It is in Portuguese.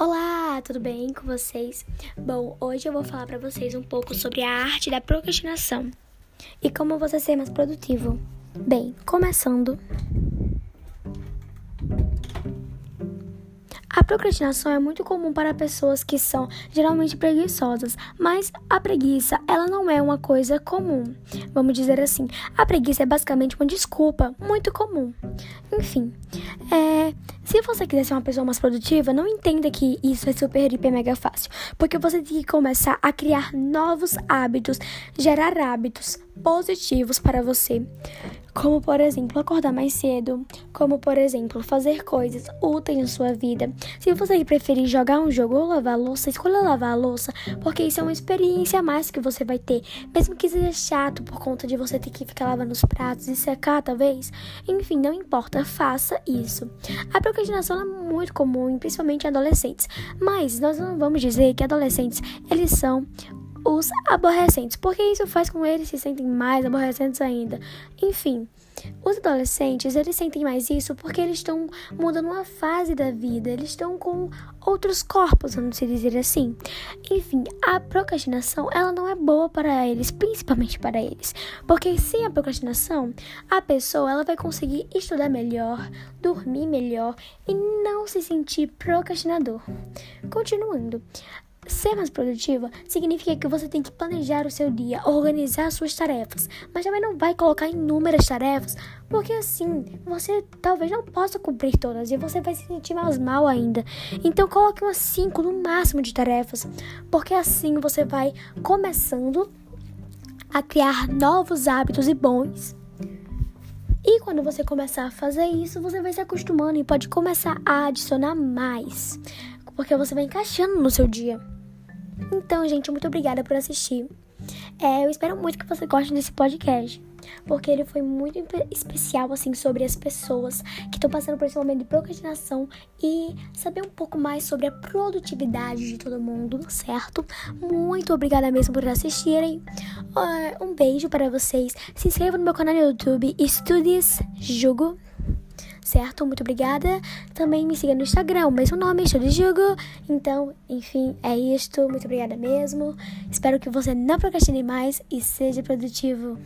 Olá, tudo bem com vocês? Bom, hoje eu vou falar para vocês um pouco sobre a arte da procrastinação e como você ser mais produtivo. Bem, começando. Procrastinação é muito comum para pessoas que são geralmente preguiçosas, mas a preguiça, ela não é uma coisa comum. Vamos dizer assim, a preguiça é basicamente uma desculpa muito comum. Enfim, é, se você quiser ser uma pessoa mais produtiva, não entenda que isso é super, hiper, mega fácil. Porque você tem que começar a criar novos hábitos, gerar hábitos positivos para você. Como, por exemplo, acordar mais cedo. Como, por exemplo, fazer coisas úteis na sua vida. Se você preferir jogar um jogo ou lavar a louça, escolha lavar a louça, porque isso é uma experiência a mais que você vai ter. Mesmo que seja chato por conta de você ter que ficar lavando os pratos e secar, talvez. Enfim, não importa, faça isso. A procrastinação é muito comum, principalmente em adolescentes. Mas nós não vamos dizer que adolescentes, eles são os aborrecentes, porque isso faz com que eles se sentem mais aborrecentes ainda. Enfim, os adolescentes, eles sentem mais isso porque eles estão mudando uma fase da vida, eles estão com outros corpos, vamos dizer assim. Enfim, a procrastinação, ela não é boa para eles, principalmente para eles, porque sem a procrastinação, a pessoa ela vai conseguir estudar melhor, dormir melhor e não se sentir procrastinador. Continuando, Ser mais produtiva significa que você tem que planejar o seu dia, organizar suas tarefas, mas também não vai colocar inúmeras tarefas, porque assim você talvez não possa cumprir todas e você vai se sentir mais mal ainda. Então coloque umas 5 no máximo de tarefas, porque assim você vai começando a criar novos hábitos e bons. E quando você começar a fazer isso, você vai se acostumando e pode começar a adicionar mais, porque você vai encaixando no seu dia. Então, gente, muito obrigada por assistir. É, eu espero muito que você goste desse podcast, porque ele foi muito especial, assim, sobre as pessoas que estão passando por esse momento de procrastinação e saber um pouco mais sobre a produtividade de todo mundo, certo? Muito obrigada mesmo por assistirem. Um beijo para vocês. Se inscreva no meu canal no YouTube, Estudes Jugo certo? Muito obrigada. Também me siga no Instagram, o mesmo nome, Show de Jugo. Então, enfim, é isto. Muito obrigada mesmo. Espero que você não procrastine mais e seja produtivo.